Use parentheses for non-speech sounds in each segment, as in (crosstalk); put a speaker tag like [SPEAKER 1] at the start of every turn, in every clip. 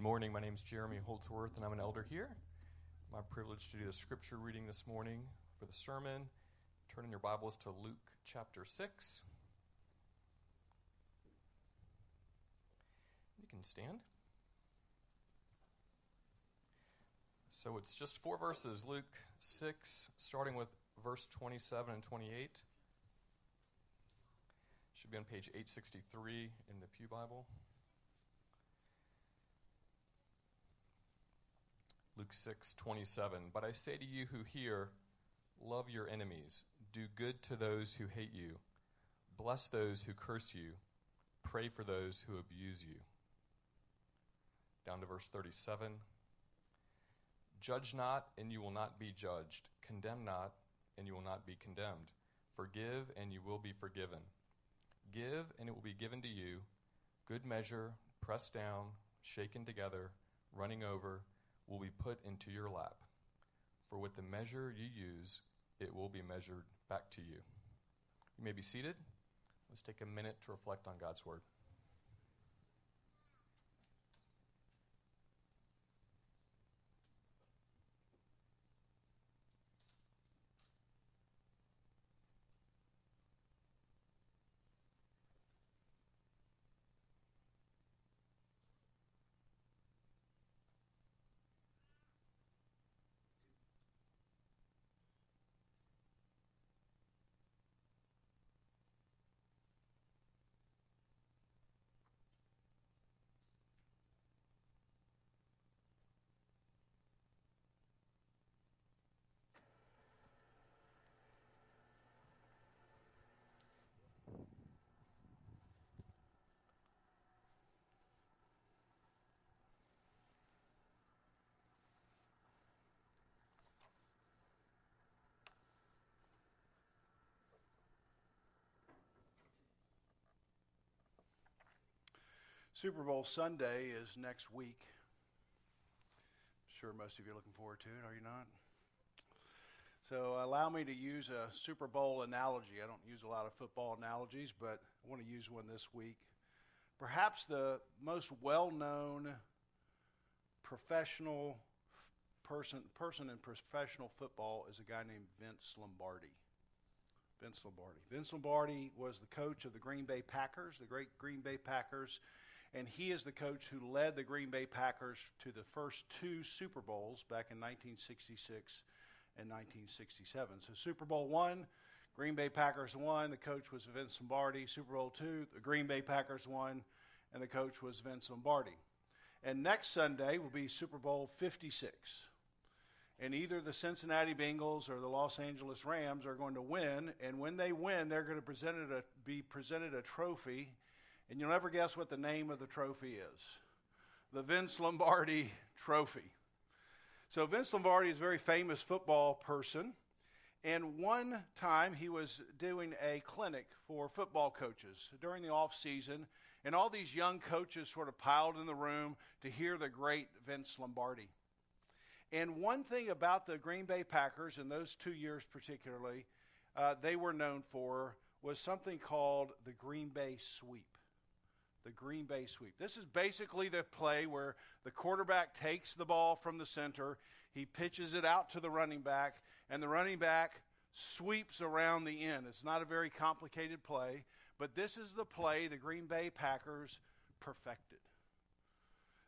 [SPEAKER 1] Good morning. My name is Jeremy Holdsworth, and I'm an elder here. My privilege to do the scripture reading this morning for the sermon. Turn in your Bibles to Luke chapter 6. You can stand. So it's just four verses Luke 6, starting with verse 27 and 28. Should be on page 863 in the Pew Bible. Luke 6, 27. But I say to you who hear, love your enemies, do good to those who hate you, bless those who curse you, pray for those who abuse you. Down to verse 37. Judge not, and you will not be judged. Condemn not, and you will not be condemned. Forgive, and you will be forgiven. Give, and it will be given to you. Good measure, pressed down, shaken together, running over will be put into your lap. For with the measure you use, it will be measured back to you. You may be seated. Let's take a minute to reflect on God's word.
[SPEAKER 2] Super Bowl Sunday is next week. I'm sure most of you are looking forward to it, are you not? So, allow me to use a Super Bowl analogy. I don't use a lot of football analogies, but I want to use one this week. Perhaps the most well known professional person, person in professional football is a guy named Vince Lombardi. Vince Lombardi. Vince Lombardi was the coach of the Green Bay Packers, the great Green Bay Packers and he is the coach who led the Green Bay Packers to the first two Super Bowls back in 1966 and 1967. So Super Bowl one, Green Bay Packers won. The coach was Vince Lombardi. Super Bowl two, the Green Bay Packers won, and the coach was Vince Lombardi. And next Sunday will be Super Bowl 56. And either the Cincinnati Bengals or the Los Angeles Rams are going to win. And when they win, they're going to present a, be presented a trophy and you'll never guess what the name of the trophy is the Vince Lombardi Trophy. So, Vince Lombardi is a very famous football person. And one time he was doing a clinic for football coaches during the off season, and all these young coaches sort of piled in the room to hear the great Vince Lombardi. And one thing about the Green Bay Packers in those two years, particularly, uh, they were known for was something called the Green Bay Sweep the Green Bay sweep. This is basically the play where the quarterback takes the ball from the center, he pitches it out to the running back, and the running back sweeps around the end. It's not a very complicated play, but this is the play the Green Bay Packers perfected.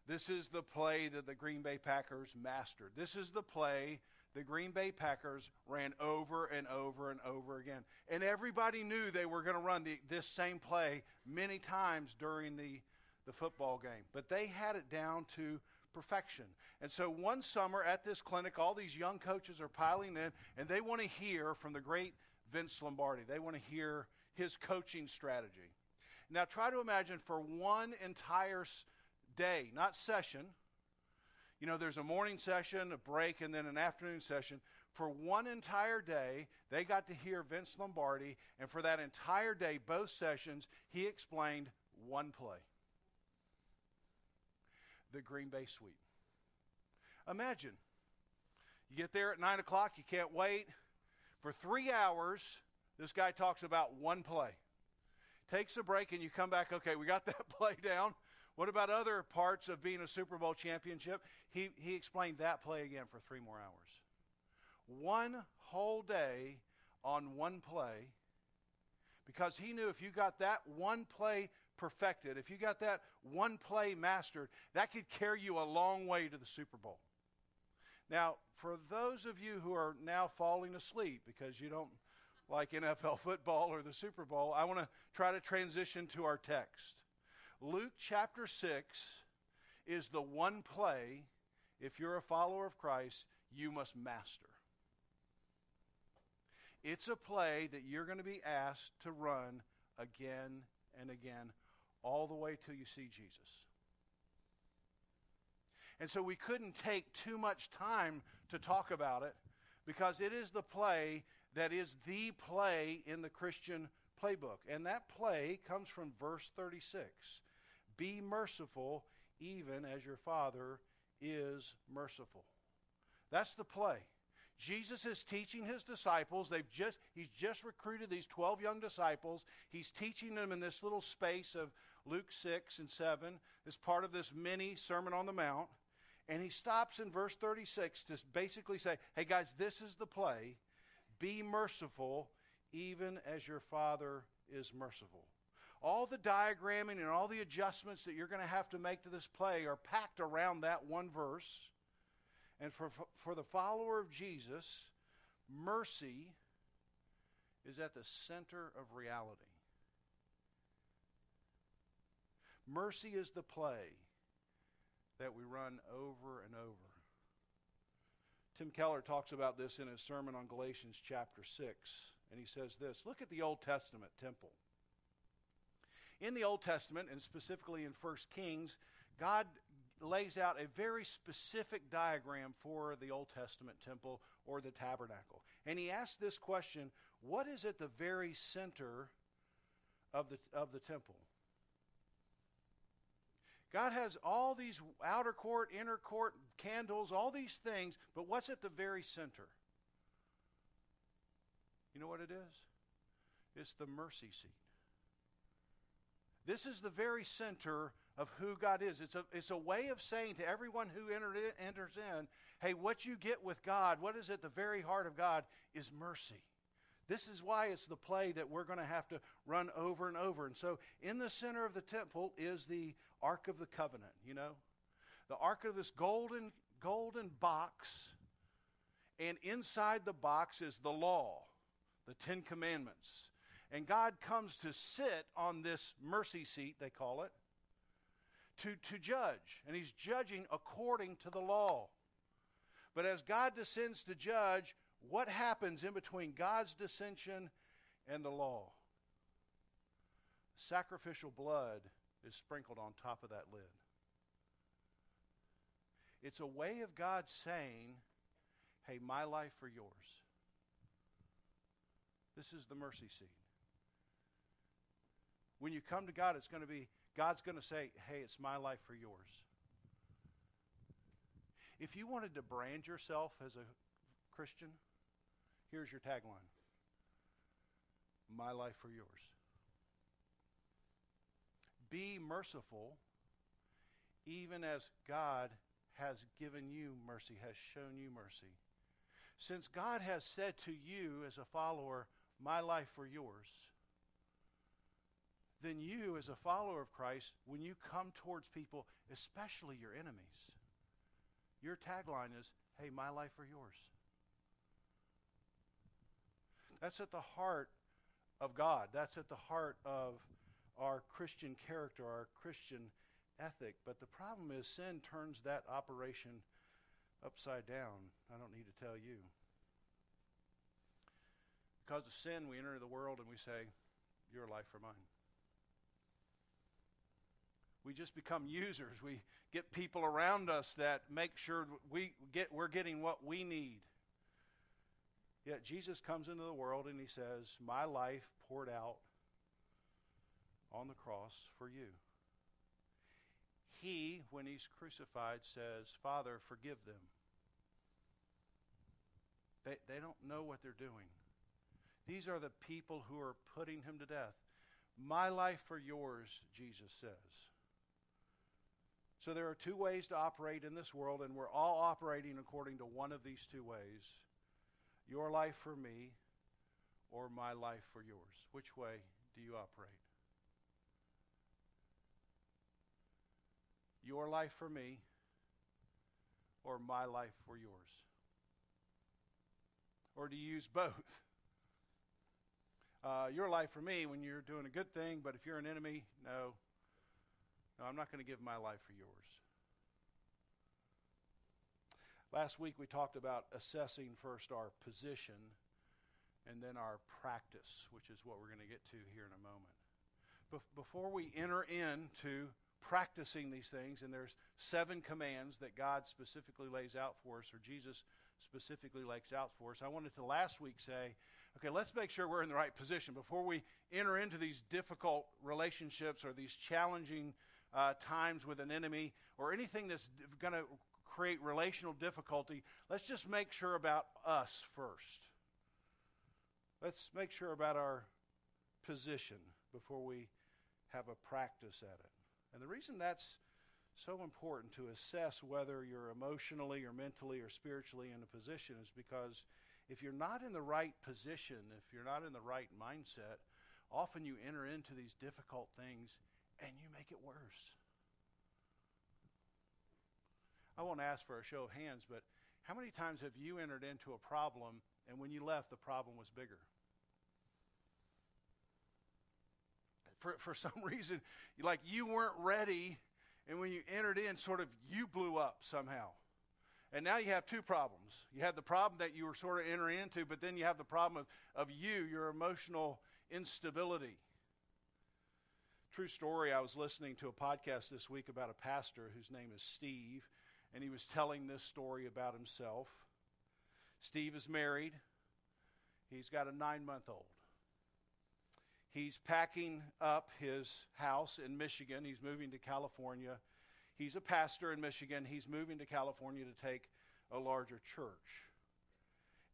[SPEAKER 2] This is the play that the Green Bay Packers mastered. This is the play the Green Bay Packers ran over and over and over again. And everybody knew they were going to run the, this same play many times during the, the football game. But they had it down to perfection. And so one summer at this clinic, all these young coaches are piling in, and they want to hear from the great Vince Lombardi. They want to hear his coaching strategy. Now, try to imagine for one entire day, not session, you know, there's a morning session, a break, and then an afternoon session. For one entire day, they got to hear Vince Lombardi, and for that entire day, both sessions, he explained one play the Green Bay Sweep. Imagine you get there at 9 o'clock, you can't wait. For three hours, this guy talks about one play. Takes a break, and you come back, okay, we got (laughs) that play down. What about other parts of being a Super Bowl championship? He, he explained that play again for three more hours. One whole day on one play because he knew if you got that one play perfected, if you got that one play mastered, that could carry you a long way to the Super Bowl. Now, for those of you who are now falling asleep because you don't like NFL football or the Super Bowl, I want to try to transition to our text. Luke chapter 6 is the one play, if you're a follower of Christ, you must master. It's a play that you're going to be asked to run again and again, all the way till you see Jesus. And so we couldn't take too much time to talk about it because it is the play that is the play in the Christian playbook. And that play comes from verse 36 Be merciful, even as your Father is merciful. That's the play. Jesus is teaching his disciples. They've just he's just recruited these 12 young disciples. He's teaching them in this little space of Luke 6 and 7 as part of this mini Sermon on the Mount. And he stops in verse 36 to basically say, "Hey guys, this is the play. Be merciful even as your Father is merciful." All the diagramming and all the adjustments that you're going to have to make to this play are packed around that one verse. And for, for the follower of Jesus, mercy is at the center of reality. Mercy is the play that we run over and over. Tim Keller talks about this in his sermon on Galatians chapter 6, and he says this Look at the Old Testament temple. In the Old Testament, and specifically in 1 Kings, God lays out a very specific diagram for the Old Testament temple or the tabernacle. And he asks this question what is at the very center of the, of the temple? God has all these outer court, inner court, candles, all these things, but what's at the very center? You know what it is? It's the mercy seat. This is the very center of who God is. It's a, it's a way of saying to everyone who in, enters in, hey, what you get with God, what is at the very heart of God, is mercy. This is why it's the play that we're going to have to run over and over. And so, in the center of the temple is the Ark of the Covenant, you know? The Ark of this golden, golden box. And inside the box is the law, the Ten Commandments. And God comes to sit on this mercy seat, they call it, to, to judge. And he's judging according to the law. But as God descends to judge, what happens in between God's dissension and the law? Sacrificial blood is sprinkled on top of that lid. It's a way of God saying, hey, my life for yours. This is the mercy seat. When you come to God, it's going to be God's going to say, hey, it's my life for yours. If you wanted to brand yourself as a Christian, here's your tagline My life for yours. Be merciful, even as God has given you mercy, has shown you mercy. Since God has said to you as a follower, My life for yours then you, as a follower of Christ, when you come towards people, especially your enemies, your tagline is, hey, my life or yours. That's at the heart of God. That's at the heart of our Christian character, our Christian ethic. But the problem is sin turns that operation upside down. I don't need to tell you. Because of sin, we enter the world and we say, Your life for mine. We just become users. We get people around us that make sure we get, we're getting what we need. Yet Jesus comes into the world and he says, My life poured out on the cross for you. He, when he's crucified, says, Father, forgive them. They, they don't know what they're doing. These are the people who are putting him to death. My life for yours, Jesus says. So there are two ways to operate in this world, and we're all operating according to one of these two ways your life for me or my life for yours. Which way do you operate? Your life for me or my life for yours? Or do you use both? (laughs) Uh, your life for me when you're doing a good thing, but if you're an enemy, no, no, I'm not going to give my life for yours. Last week we talked about assessing first our position and then our practice, which is what we're going to get to here in a moment. Be- before we enter into practicing these things, and there's seven commands that God specifically lays out for us, or Jesus specifically lays out for us, I wanted to last week say, okay, let's make sure we're in the right position before we enter into these difficult relationships or these challenging uh, times with an enemy or anything that's going to create relational difficulty. Let's just make sure about us first. Let's make sure about our position before we have a practice at it. And the reason that's so important to assess whether you're emotionally or mentally or spiritually in a position is because if you're not in the right position, if you're not in the right mindset, often you enter into these difficult things and you make it worse. I won't ask for a show of hands, but how many times have you entered into a problem and when you left, the problem was bigger? For, for (laughs) some reason, like you weren't ready, and when you entered in, sort of you blew up somehow. And now you have two problems. You have the problem that you were sort of entering into, but then you have the problem of, of you, your emotional instability. True story, I was listening to a podcast this week about a pastor whose name is Steve, and he was telling this story about himself. Steve is married, he's got a nine month old. He's packing up his house in Michigan, he's moving to California He's a pastor in Michigan. He's moving to California to take a larger church.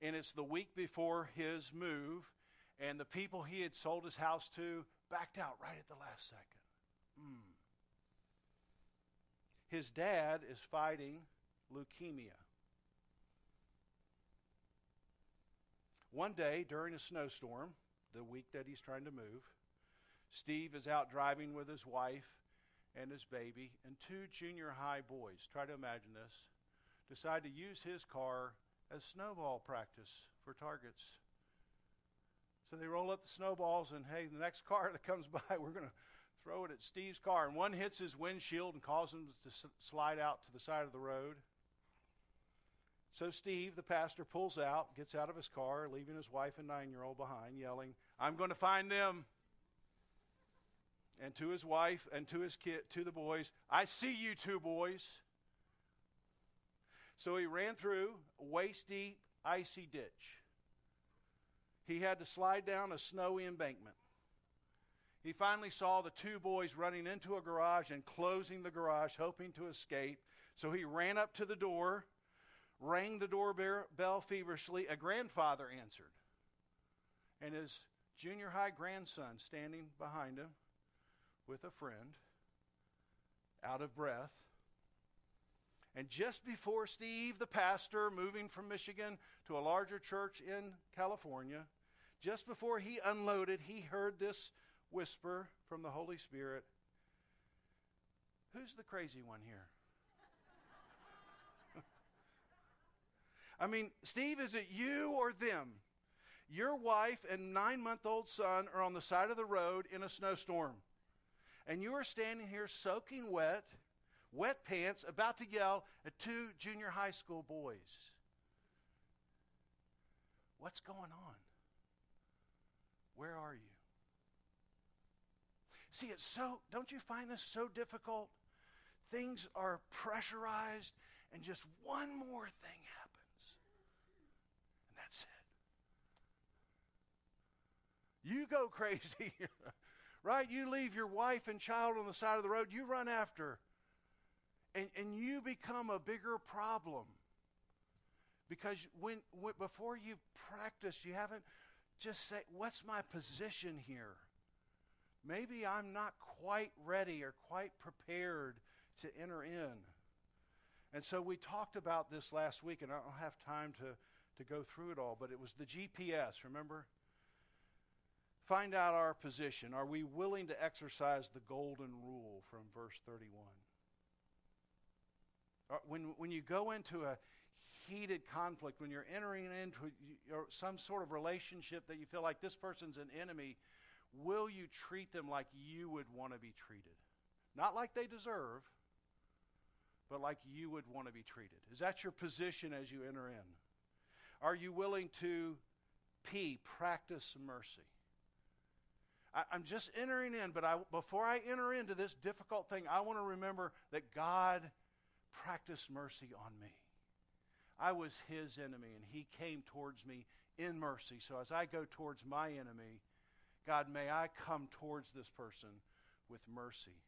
[SPEAKER 2] And it's the week before his move, and the people he had sold his house to backed out right at the last second. Mm. His dad is fighting leukemia. One day during a snowstorm, the week that he's trying to move, Steve is out driving with his wife and his baby, and two junior high boys, try to imagine this, decide to use his car as snowball practice for targets. So they roll up the snowballs, and hey, the next car (laughs) that comes by, we're going to throw it at Steve's car. And one hits his windshield and causes him to slide out to the side of the road. So Steve, the pastor, pulls out, gets out of his car, leaving his wife and nine year old behind, yelling, I'm going to find them and to his wife and to his kid, to the boys, I see you two boys. So he ran through waist deep, icy ditch. He had to slide down a snowy embankment. He finally saw the two boys running into a garage and closing the garage, hoping to escape. So he ran up to the door, rang the doorbell feverishly. A grandfather answered, and his junior high grandson standing behind him with a friend, out of breath. And just before Steve, the pastor, moving from Michigan to a larger church in California, just before he unloaded, he heard this whisper from the Holy Spirit Who's the crazy one here? (laughs) I mean, Steve, is it you or them? Your wife and nine month old son are on the side of the road in a snowstorm and you are standing here soaking wet, wet pants, about to yell at two junior high school boys. What's going on? Where are you? See, it's so, don't you find this so difficult? Things are pressurized, and just one more thing happens. And that's it. You go (laughs) crazy. right? You leave your wife and child on the side of the road, you run after. And, and you become a bigger problem. Because when, when before you practice, you haven't just say, what's my position here? Maybe I'm not quite ready or quite prepared to enter in. And so we talked about this last week, and I don't have time to, to go through it all, but it was the GPS, remember? Find out our position. Are we willing to exercise the golden rule from verse 31? Uh, when, when you go into a heated conflict, when you're entering into some sort of relationship that you feel like this person's an enemy, will you treat them like you would want to be treated? Not like they deserve, but like you would want to be treated. Is that your position as you enter in? Are you willing to P, practice mercy? I, am just entering in, but I, before I enter into this difficult thing, I want to remember that God practiced mercy on me. I was his enemy, and he came towards me in mercy. So as I go towards my enemy, God, may I come towards this person with mercy.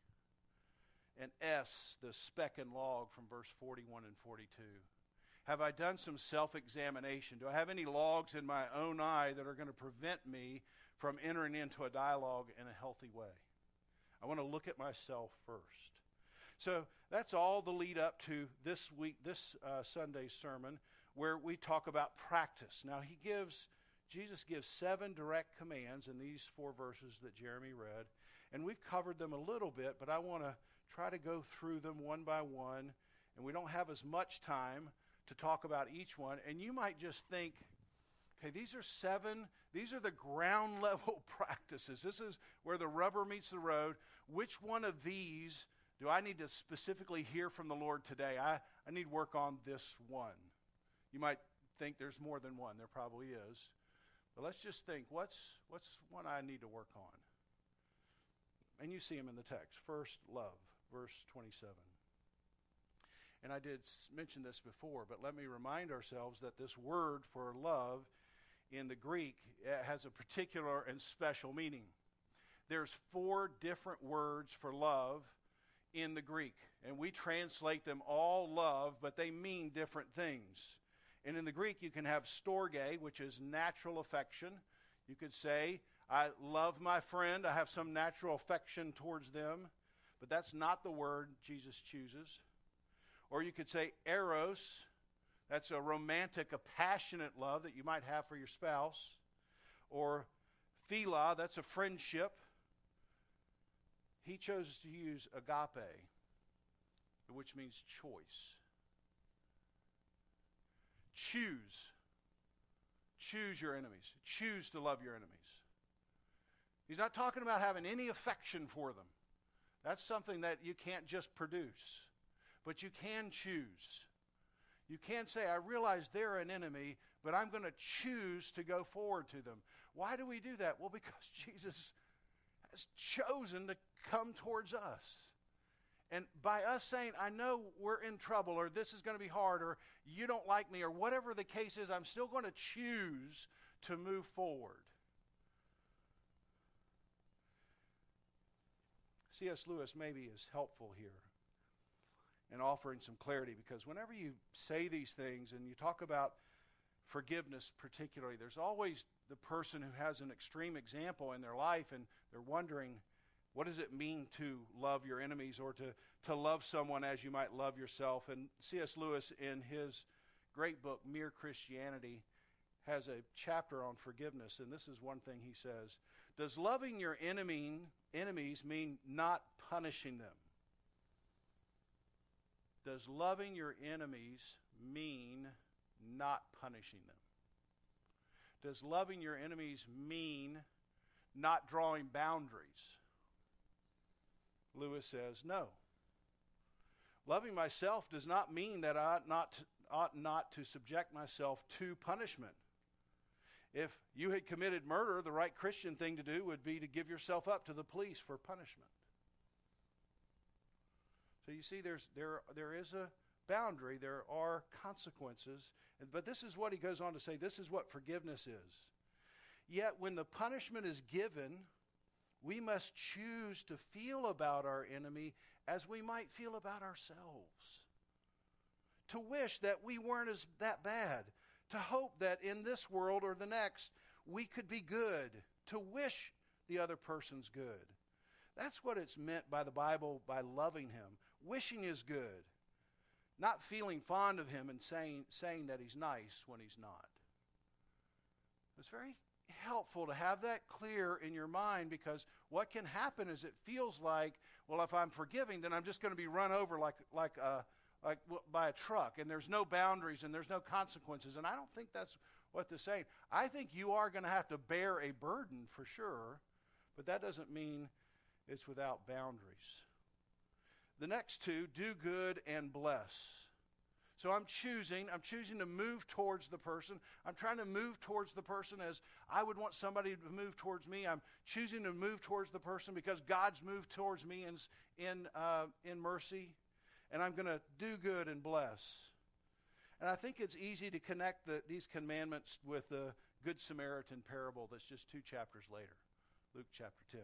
[SPEAKER 2] And S, the speck and log from verse 41 and 42. Have I done some self examination? Do I have any logs in my own eye that are going to prevent me from entering into a dialogue in a healthy way? I want to look at myself first. So that's all the lead up to this week, this uh, Sunday's sermon, where we talk about practice. Now he gives, Jesus gives seven direct commands in these four verses that Jeremy read, and we've covered them a little bit, but I want to try to go through them one by one, and we don't have as much time to talk about each one. And you might just think, okay, these are seven, these are the ground (laughs) level (laughs) practices. This is where the rubber meets the road. Which one of these do I need to specifically hear from the Lord today? I, I need work on this one. You might think there's more than one. There probably is. But let's just think what's, what's one I need to work on? And you see him in the text. First, love, verse 27. And I did mention this before, but let me remind ourselves that this word for love in the Greek eh, has a particular and special meaning. There's four different words for love in the Greek. And we translate them all love, but they mean different things. And in the Greek, you can have storge, which is natural affection. You could say, I love my friend, I have some natural affection towards them, but that's not the word Jesus chooses. Or you could say eros, that's a romantic, a passionate love that you might have for your spouse. Or philia, that's a friendship he chose to use agape, which means choice. Choose. Choose your enemies. Choose to love your enemies. He's not talking about having any affection for them. That's something that you can't just produce. But you can choose. You can't say, I realize they're an enemy, but I'm going to choose to go forward to them. Why do we do that? Well, because (laughs) Jesus has chosen to come towards us. And by us saying, I know we're in trouble, or this is going to be hard, or you don't like me, or whatever the case is, I'm still going to choose to move forward. C.S. Lewis maybe is helpful here in offering some clarity because whenever you say these things and you talk about forgiveness, particularly, there's always the person who has an extreme example in their life and they're wondering, what does it mean to love your enemies or to, to love someone as you might love yourself? And C.S. Lewis, in his great book, Mere Christianity, has a chapter on forgiveness, and this is one thing he says Does loving your enemy, enemies mean not punishing them? Does loving your enemies mean not punishing them? Does loving your enemies mean not drawing boundaries? Lewis says, no. Loving myself does not mean that I ought not, to, ought not to subject myself to punishment. If you had committed murder, the right Christian thing to do would be to give yourself up to the police for punishment. So you see, there's, there, there is a boundary, there are consequences. But this is what he goes on to say this is what forgiveness is. Yet when the punishment is given, we must choose to feel about our enemy as we might feel about ourselves. To wish that we weren't as that bad. To hope that in this world or the next we could be good. To wish the other person's good. That's what it's meant by the Bible by loving him. wishing is good, not feeling fond of him and saying, saying that he's nice when he's not. It's very helpful to have that clear in your mind because what can happen is it feels like, well, if I'm forgiving, then I'm just going to be run over like, like, a, like by a truck, and there's no boundaries and there's no consequences. And I don't think that's what they're saying. I think you are going to have to bear a burden for sure, but that doesn't mean it's without boundaries. The next two, do good and bless. So I'm choosing, I'm choosing to move towards the person. I'm trying to move towards the person as I would want somebody to move towards me. I'm choosing to move towards the person because God's moved towards me in, in, uh, in mercy. And I'm going to do good and bless. And I think it's easy to connect the, these commandments with the Good Samaritan parable that's just two chapters later, Luke chapter 10.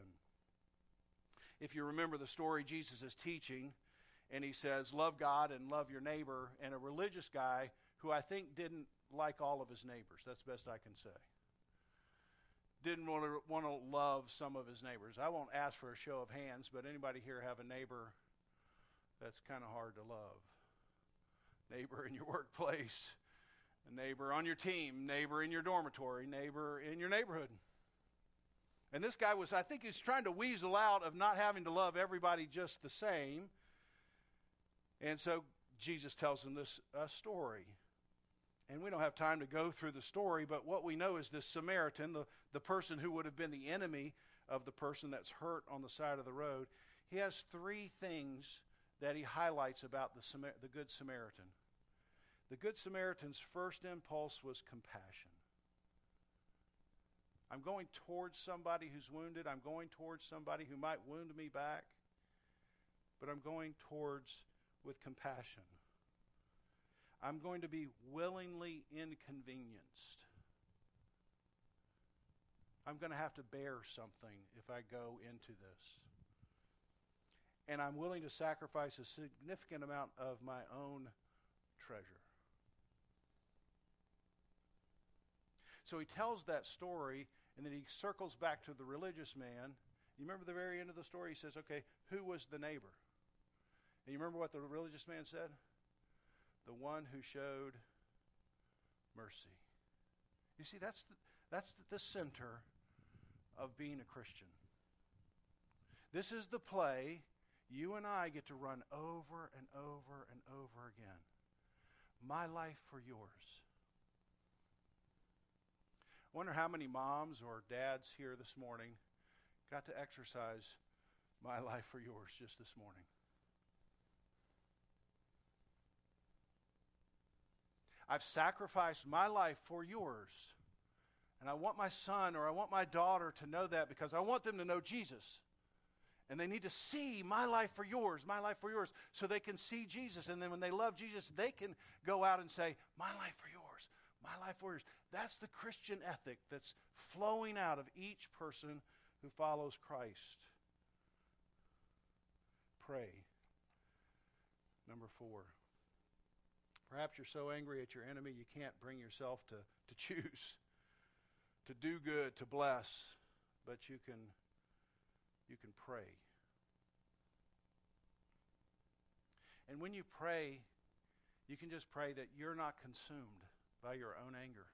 [SPEAKER 2] If you remember the story, Jesus is teaching and he says, Love God and love your neighbor. And a religious guy who I think didn't like all of his neighbors. That's the best I can say. Didn't want to, want to love some of his neighbors. I won't ask for a show of hands, but anybody here have a neighbor that's kind of hard to love? Neighbor in your (laughs) workplace, a neighbor on your team, neighbor in your dormitory, neighbor in your neighborhood. And this guy was, I think, he's trying to weasel out of not having to love everybody just the same. And so Jesus tells him this uh, story. And we don't have time to go through the story, but what we know is this Samaritan, the, the person who would have been the enemy of the person that's hurt on the side of the road, he has three things that he highlights about the, the Good Samaritan. The Good Samaritan's first impulse was compassion. I'm going towards somebody who's wounded. I'm going towards somebody who might wound me back. But I'm going towards with compassion. I'm going to be willingly inconvenienced. I'm going to have to bear something if I go into this. And I'm willing to sacrifice a significant amount of my own treasure. So he tells that story, and then he circles back to the religious man. You remember the very end of the story? He says, okay, who was the neighbor? And you remember what the religious man said? The one who showed mercy. You see, that's the, that's the center of being a Christian. This is the play you and I get to run over and over and over again. My life for yours. Wonder how many moms or dads here this morning got to exercise my (laughs) life for yours just this morning. I've sacrificed my life for yours. And I want my son or I want my daughter to know that because I want them to know Jesus. And they need to see my life for yours, my life for yours, so they can see Jesus. And then when they love Jesus, they can go out and say, My life for yours, my life yours. That's the Christian ethic that's flowing out of each person who follows Christ. Pray. Number four. Perhaps you're so angry at your enemy you can't bring yourself to, to choose, to do good, to bless, but you can, you can pray. And when you pray, you can just pray that you're not consumed by your own anger.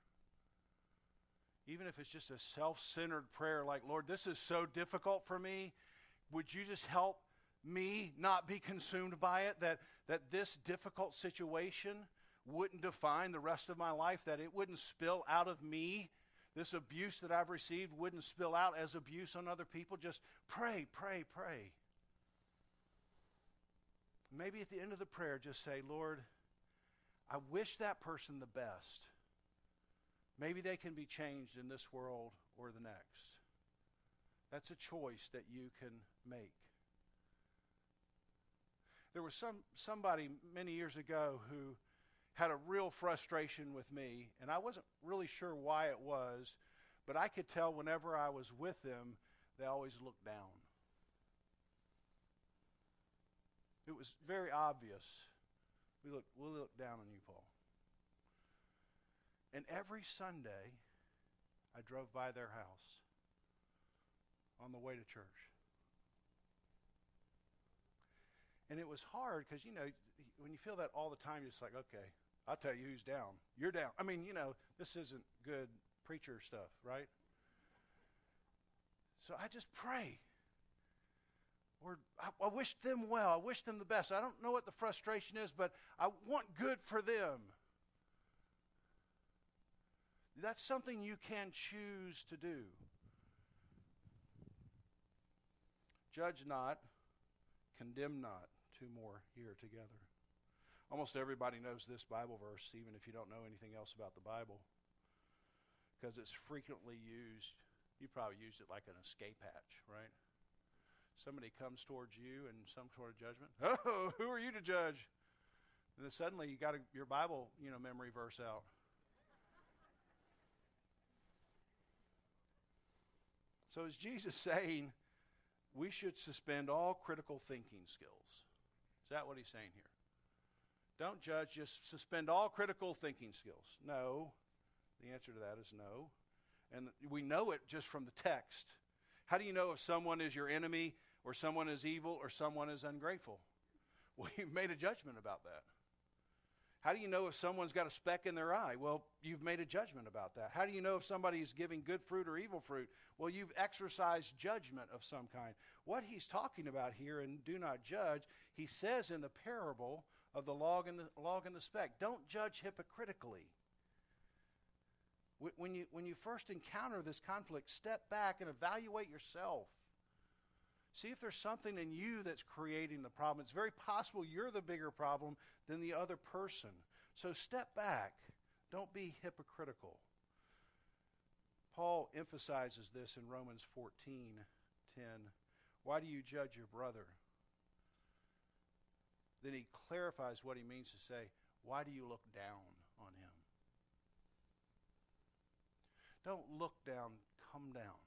[SPEAKER 2] Even if it's just a self centered prayer like, Lord, this is so difficult for me, would you just help me not be consumed by it, that, that this difficult situation wouldn't define the rest of my life, that it wouldn't spill out of me. This abuse that I've received wouldn't spill out as abuse on other people. Just pray, pray, pray. Maybe at the end of the prayer, just say, Lord, I wish that person the best. Maybe they can be changed in this world or the next. That's a choice that you can make. There was some somebody many years ago who had a real frustration with me, and I wasn't really sure why it was, but I could tell whenever I was with them, they always looked down. It was very obvious. We look, we'll look down on you, Paul. And every Sunday, I drove by their house on the way to church. And it was hard because, you know, when you feel that all the time, it's like, okay, I'll tell you who's down. You're down. I mean, you know, this isn't good preacher stuff, right? So I just pray. Lord, I, I wish them well. I wish them the best. I don't know what the frustration is, but I want good for them. That's something you can choose to do. Judge not, condemn not. Two more here together. Almost everybody knows this Bible verse, even if you don't know anything else about the Bible, because it's frequently used. You probably used it like an escape hatch, right? Somebody comes towards you in some sort of judgment. (laughs) Oh, who are you to judge? And then suddenly you got a, your Bible, you know, memory verse out. So is Jesus (laughs) saying we should suspend all critical thinking skills? Is that what he's saying here? Don't judge, just suspend all critical thinking skills. No. The answer to that is no. And we know it just from the text. How do you know if someone is your enemy or someone is evil or someone is ungrateful? (laughs) Well, you've made a judgment about that. How do you know if someone's got a speck in their eye? Well, you've made a judgment about that. How do you know if somebody's giving good fruit or evil fruit? Well, you've exercised judgment of some kind. What he's talking about here and do not judge, he says in the parable of the log and the log and the speck, don't judge hypocritically. When you, when you first encounter this conflict, step back and evaluate yourself. See if there's something in you that's creating the problem. It's very possible you're the bigger problem than the other person. So step back. Don't be hypocritical. Paul emphasizes this in Romans 14:10. Why do you judge your brother? Then he clarifies what he means to say, why do you look down on him? Don't look down, come down.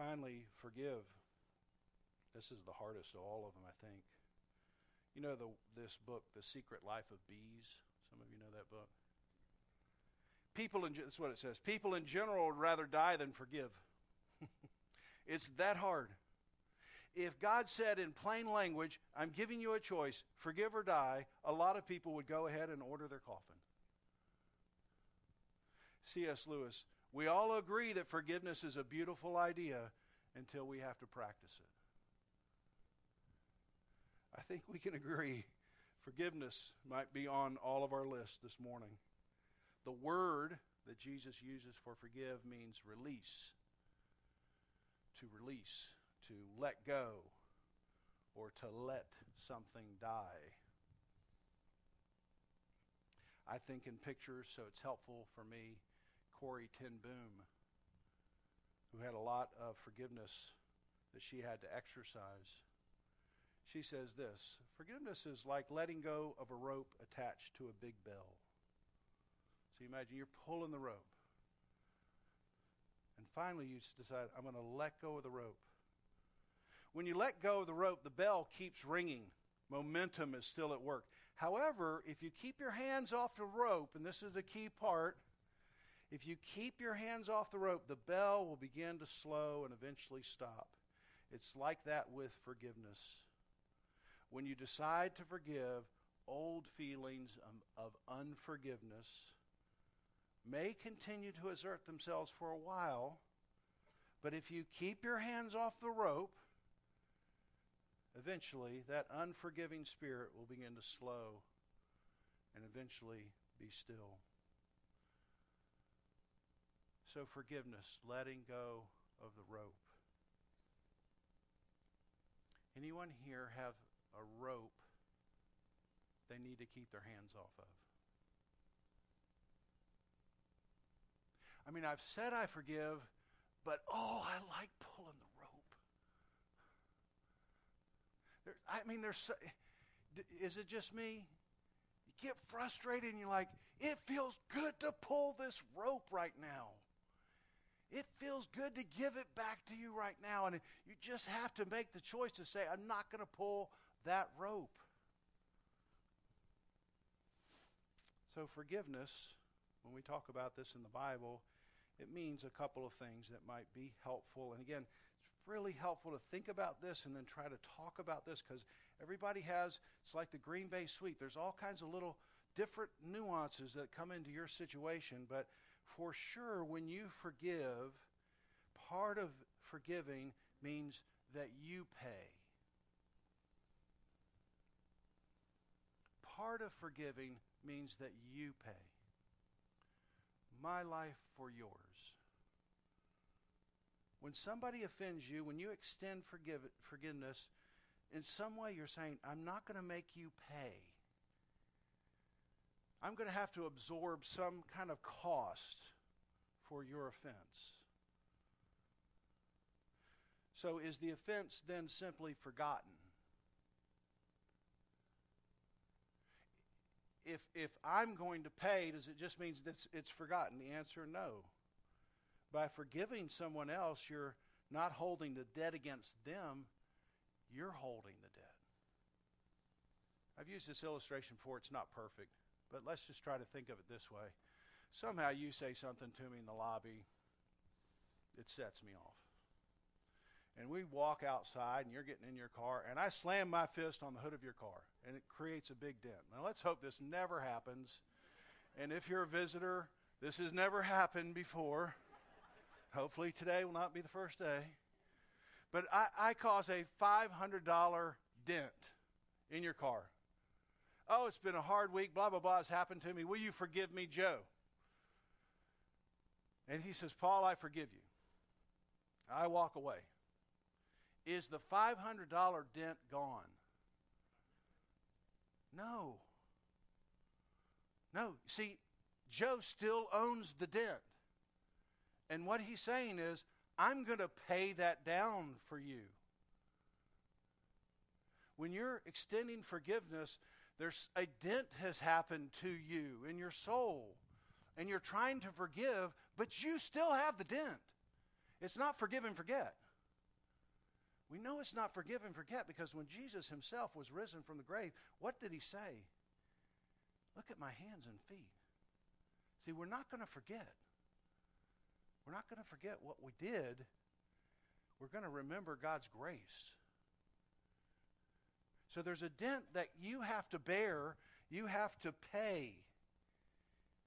[SPEAKER 2] Finally, forgive. This is the hardest of all of them, I think. You know the, this book, The Secret Life of Bees? Some of you know that book. People in that's what it says. People in general would rather die than forgive. (laughs) it's that hard. If God said in plain language, I'm giving you a choice, forgive or die, a lot of people would go ahead and order their coffin. C.S. Lewis we all agree that forgiveness is a beautiful idea until we have to practice it. I think we can agree forgiveness might be on all of our lists this morning. The word that Jesus uses for forgive means release. To release, to let go, or to let something die. I think in pictures, so it's helpful for me Corrie ten Boom, who had a lot of forgiveness that she had to exercise. She says this Forgiveness is like letting go of a rope attached to a big bell. So you imagine you're pulling the rope. And finally, you decide, I'm going to let go of the rope. When you let go of the rope, the bell keeps ringing. Momentum is still at work. However, if you keep your hands off the rope, and this is a key part, if you keep your hands off the rope, the bell will begin to slow and eventually stop. It's like that with forgiveness. When you decide to forgive, old feelings um, of unforgiveness may continue to assert themselves for a while, but if you keep your hands off the rope, eventually that unforgiving spirit will begin to slow and eventually be still. So, forgiveness, letting go of the rope. Anyone here have a rope they need to keep their hands off of? I mean, I've said I forgive, but oh, I like pulling the rope. There, I mean, there's. So, is it just me? You get frustrated and you're like, it feels good to pull this rope right now. It feels good to give it back to you right now. And you just have to make the choice to say, I'm not going to pull that rope. So, forgiveness, when we talk about this in the Bible, it means a couple of things that might be helpful. And again, it's really helpful to think about this and then try to talk about this because everybody has, it's like the Green Bay sweep. There's all kinds of little different nuances that come into your situation, but for sure, when you forgive, part of forgiving means that you pay. Part of forgiving means that you pay. My life for yours. When somebody offends you, when you extend forgive, forgiveness, in some way you're saying, I'm not going to make you pay. I'm going to have to absorb some kind of cost for your offense. So is the offense then simply forgotten? If, if I'm going to pay, does it just mean that it's, forgotten? The answer no. By forgiving someone else, you're not holding the debt against them, you're holding the debt. I've used this illustration before, it's not perfect, but let's just try to think of it this way. Somehow you say something to me in the lobby, it sets me off. And we walk outside, and you're getting in your car, and I slam my fist on the hood of your car, and it creates a big dent. Now, let's hope this never happens. And if you're a visitor, this has never happened before. Hopefully, today will not be the first day. But I, I cause a $500 dent in your car. Oh, it's been a hard week, blah, blah, blah has happened to me. Will you forgive me, Joe? And he says, Paul, I forgive you. I walk away. Is the $500 dent gone? No. No. See, Joe still owns the dent. And what he's saying is, I'm going to pay that down for you. When you're extending forgiveness, there's a dent has happened to you in your soul. And you're trying to forgive, but you still have the dent. It's not forgive and forget. We know it's not forgive and forget because when Jesus himself was risen from the grave, what did he say? Look at my hands and feet. See, we're not going to forget. We're not going to forget what we did. We're going to remember God's grace. So there's a dent that you have to bear, you have to pay.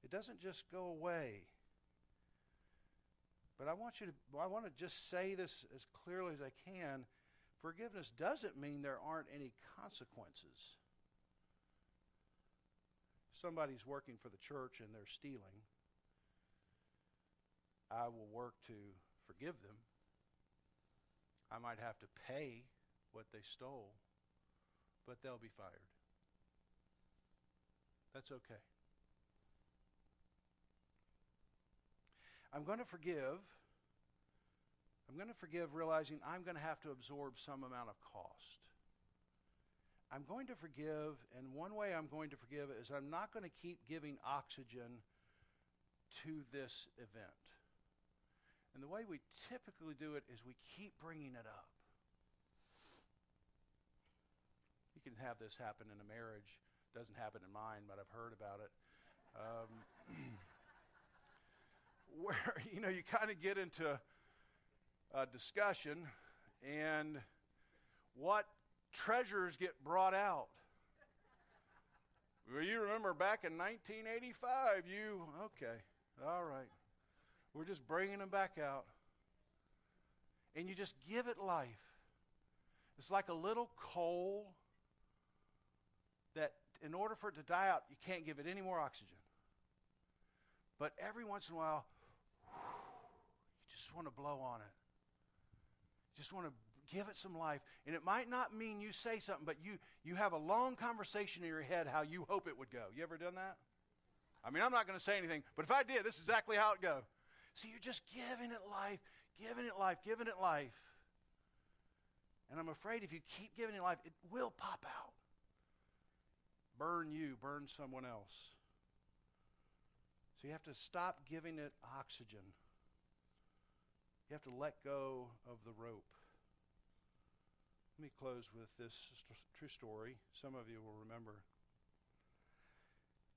[SPEAKER 2] It doesn't just go away. But I want you to I want to just say this as clearly as I can. Forgiveness doesn't mean there aren't any consequences. Somebody's working for the church and they're stealing. I will work to forgive them. I might have to pay what they stole, but they'll be fired. That's okay. I'm going to forgive. I'm going to forgive realizing I'm going to have to absorb some amount of cost. I'm going to forgive, and one way I'm going to forgive is I'm not going to keep giving oxygen to this event. And the way we typically do it is we keep bringing it up. You can have this happen in a marriage. It doesn't happen in mine, but I've heard about it. Um, (clears throat) where, (laughs) you know, you kind of get into a discussion and what treasures get brought out. Well, you remember back in 1985, you, okay, all right. We're just bringing them back out. And you just give it life. It's like a little coal that, in order for it to die out, you can't give it any more oxygen. But every once in a while, just want to blow on it. Just want to give it some life. And it might not mean you say something, but you, you have a long conversation in your head how you hope it would go. You ever done that? I mean, I'm not going to say anything, but if I did, this is exactly how it go. So you're just giving it life, giving it life, giving it life. And I'm afraid if you keep giving it life, it will pop out. Burn you, burn someone else. So you have to stop giving it oxygen. You have to let go of the rope. Let me close with this true story. Some of you will remember.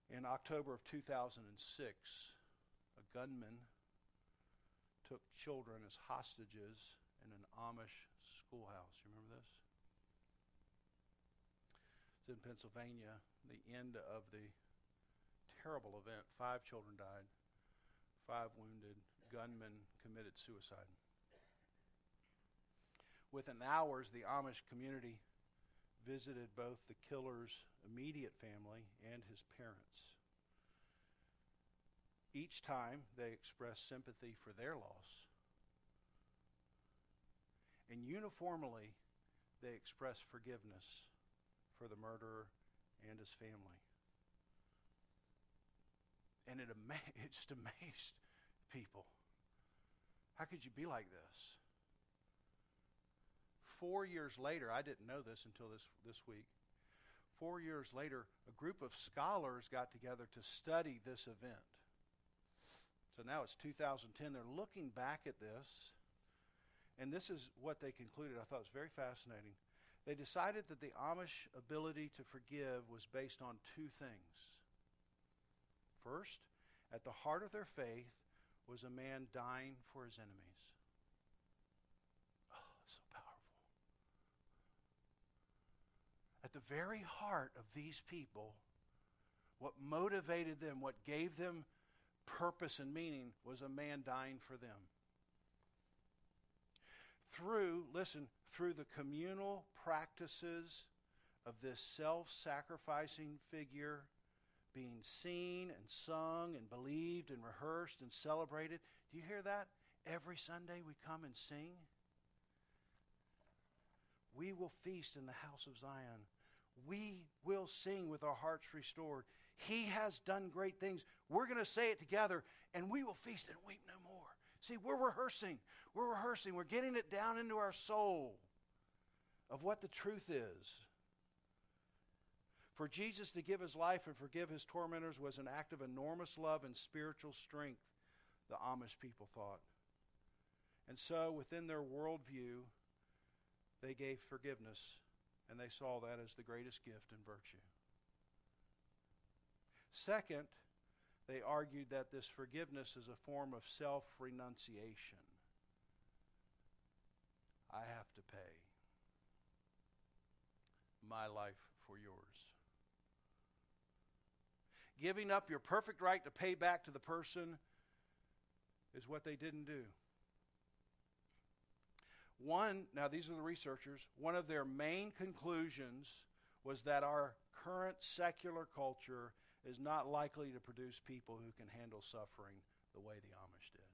[SPEAKER 2] In October of 2006, a gunman took children as hostages in an Amish schoolhouse. You remember this? It's in Pennsylvania, the end of the terrible event. Five children died, five wounded. Gunmen committed suicide. Within hours, the Amish community visited both the killer's immediate family and his parents. Each time, they expressed sympathy for their loss. And uniformly, they expressed forgiveness for the murderer and his family. And it, ama- (laughs) it just amazed people. How could you be like this? Four years later, I didn't know this until this, this week. Four years later, a group of scholars got together to study this event. So now it's 2010. They're looking back at this, and this is what they concluded. I thought it was very fascinating. They decided that the Amish ability to forgive was based on two things. First, at the heart of their faith was a man dying for his enemies. Oh, so powerful. At the very heart of these people, what motivated them, what gave them purpose and meaning, was a man dying for them. Through, listen, through the communal practices of this self sacrificing figure being seen and sung and believed and rehearsed and celebrated. Do you hear that? Every Sunday we come and sing. We will feast in the house of Zion. We will sing with our hearts restored. He has done great things. We're going to say it together, and we will feast and weep no more. See, we're rehearsing. We're rehearsing. We're getting it down into our soul of what the truth is. For Jesus to give his life and forgive his tormentors was an act of enormous love and spiritual strength, the Amish people thought. And so, within their worldview, they gave forgiveness, and they saw that as the greatest gift and virtue. Second, they argued that this forgiveness is a form of self renunciation. I have to pay my life for yours. Giving up your perfect right to pay back to the person is what they didn't do. One, now these are the researchers, one of their main conclusions was that our current secular culture is not likely to produce people who can handle suffering the way the Amish did.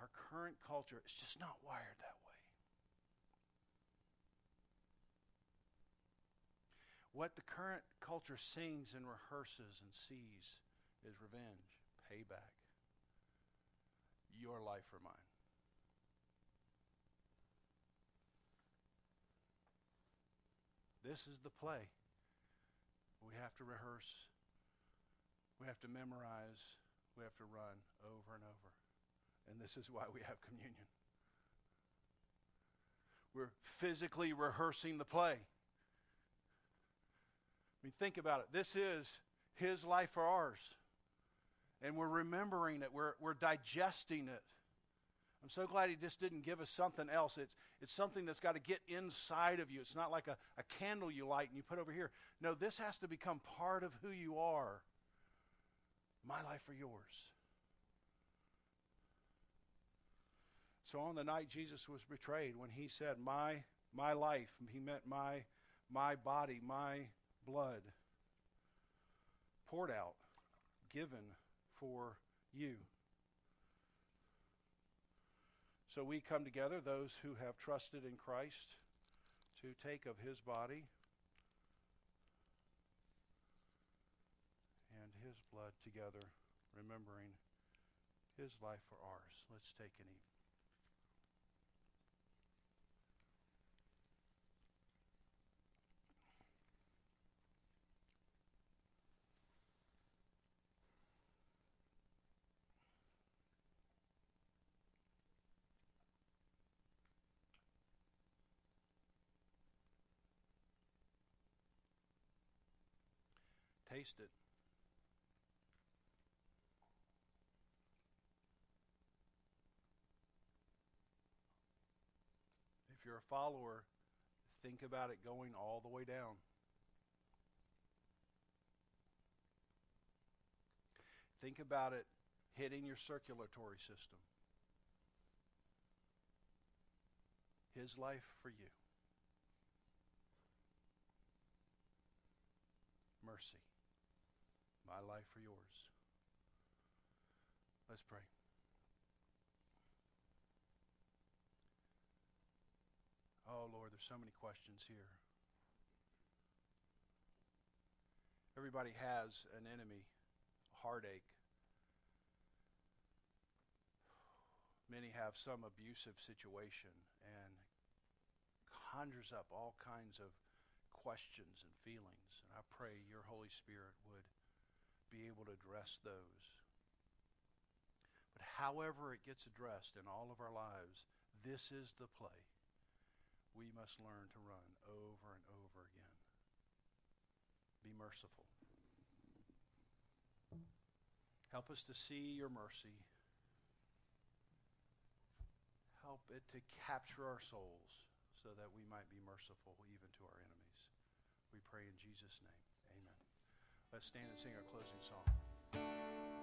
[SPEAKER 2] Our current culture is just not wired that way. What the current culture sings and rehearses and sees is revenge, payback. Your life or mine. This is the play. We have to rehearse. We have to memorize. We have to run over and over. And this is why we have communion. We're physically rehearsing the play. I mean, think about it. This is His life for ours. And we're remembering it, we're, we're digesting it. I'm so glad He just didn't give us something else. It's, it's something that's got to get inside of you. It's not like a, a candle you light and you put over here. No, this has to become part of who you are. My life for yours. So on the night Jesus was betrayed, when he said, My my life, he meant my my body, my blood poured out, given for you. So we come together, those who have trusted in Christ, to take of his body and his blood together, remembering his life for ours. Let's take and eat. taste it. If you're a follower, think about it going all the way down. Think about it hitting your circulatory system. His life for you. Mercy. My life for yours. Let's pray. Oh, Lord, there's so many questions here. Everybody has an enemy, heartache. Many have some abusive situation and conjures up all kinds of questions and feelings. And I pray your Holy Spirit would be able to address those. But however it gets addressed in all of our lives, this is the play we must learn to run over and over again. Be merciful. Help us to see your mercy. Help it to capture our souls so that we might be merciful even to our enemies. We pray in Jesus' name. Let's stand and sing our closing song.